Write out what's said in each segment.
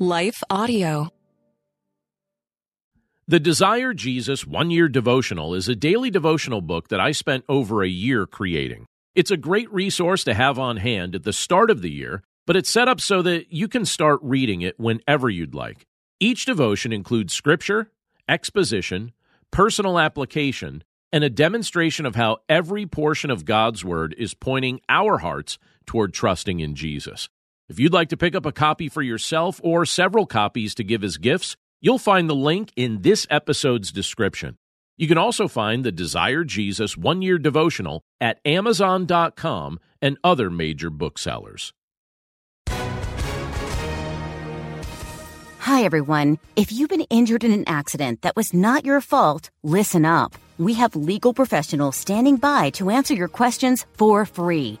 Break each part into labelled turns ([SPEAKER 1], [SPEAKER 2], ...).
[SPEAKER 1] Life Audio.
[SPEAKER 2] The Desire Jesus One Year Devotional is a daily devotional book that I spent over a year creating. It's a great resource to have on hand at the start of the year, but it's set up so that you can start reading it whenever you'd like. Each devotion includes scripture, exposition, personal application, and a demonstration of how every portion of God's Word is pointing our hearts toward trusting in Jesus. If you'd like to pick up a copy for yourself or several copies to give as gifts, you'll find the link in this episode's description. You can also find the Desire Jesus one year devotional at Amazon.com and other major booksellers.
[SPEAKER 3] Hi, everyone. If you've been injured in an accident that was not your fault, listen up. We have legal professionals standing by to answer your questions for free.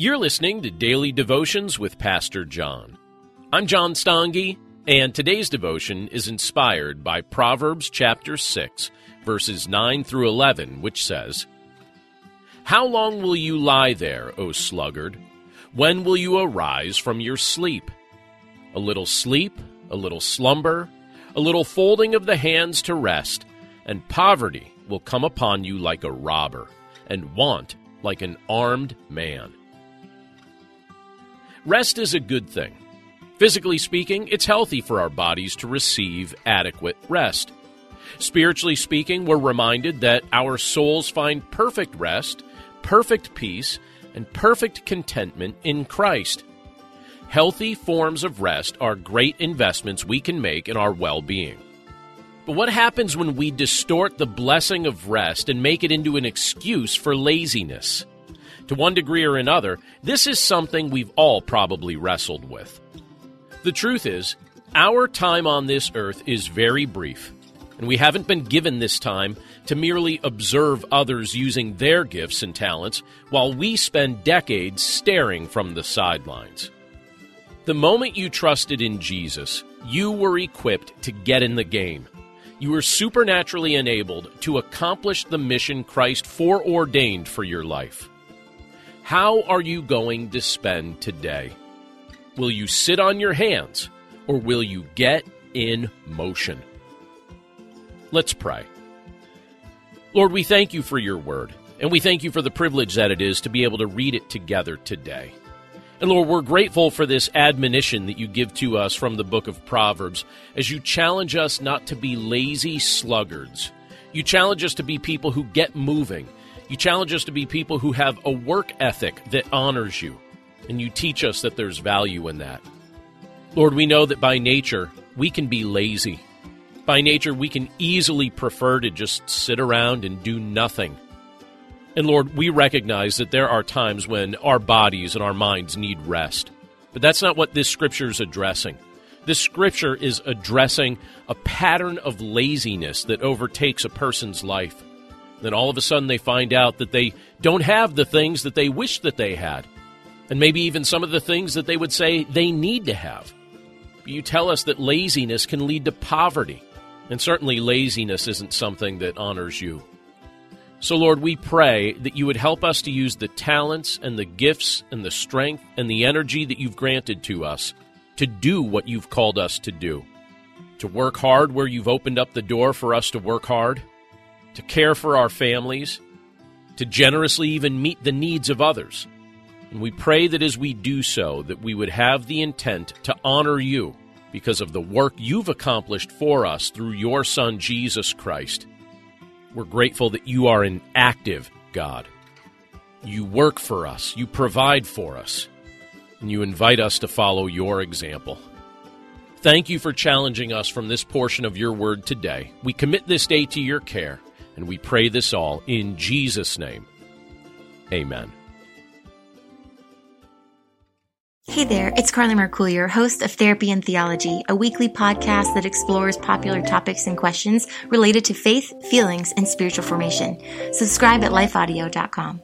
[SPEAKER 2] You're listening to Daily Devotions with Pastor John. I'm John Stange and today's devotion is inspired by Proverbs chapter 6, verses 9 through 11, which says, How long will you lie there, O sluggard? When will you arise from your sleep? A little sleep, a little slumber, a little folding of the hands to rest, and poverty will come upon you like a robber, and want like an armed man. Rest is a good thing. Physically speaking, it's healthy for our bodies to receive adequate rest. Spiritually speaking, we're reminded that our souls find perfect rest, perfect peace, and perfect contentment in Christ. Healthy forms of rest are great investments we can make in our well being. But what happens when we distort the blessing of rest and make it into an excuse for laziness? To one degree or another, this is something we've all probably wrestled with. The truth is, our time on this earth is very brief, and we haven't been given this time to merely observe others using their gifts and talents while we spend decades staring from the sidelines. The moment you trusted in Jesus, you were equipped to get in the game. You were supernaturally enabled to accomplish the mission Christ foreordained for your life. How are you going to spend today? Will you sit on your hands or will you get in motion? Let's pray. Lord, we thank you for your word, and we thank you for the privilege that it is to be able to read it together today. And Lord, we're grateful for this admonition that you give to us from the book of Proverbs as you challenge us not to be lazy sluggards. You challenge us to be people who get moving. You challenge us to be people who have a work ethic that honors you and you teach us that there's value in that. Lord, we know that by nature we can be lazy. By nature, we can easily prefer to just sit around and do nothing. And Lord, we recognize that there are times when our bodies and our minds need rest. But that's not what this scripture is addressing. This scripture is addressing a pattern of laziness that overtakes a person's life. Then all of a sudden they find out that they don't have the things that they wish that they had and maybe even some of the things that they would say they need to have. You tell us that laziness can lead to poverty, and certainly laziness isn't something that honors you. So, Lord, we pray that you would help us to use the talents and the gifts and the strength and the energy that you've granted to us to do what you've called us to do. To work hard where you've opened up the door for us to work hard, to care for our families, to generously even meet the needs of others and we pray that as we do so, that we would have the intent to honor you because of the work you've accomplished for us through your Son, Jesus Christ. We're grateful that you are an active God. You work for us, you provide for us. and you invite us to follow your example. Thank you for challenging us from this portion of your word today. We commit this day to your care, and we pray this all in Jesus' name. Amen.
[SPEAKER 1] Hey there, it's Carly Mercourier, host of Therapy and Theology, a weekly podcast that explores popular topics and questions related to faith, feelings, and spiritual formation. Subscribe at lifeaudio.com.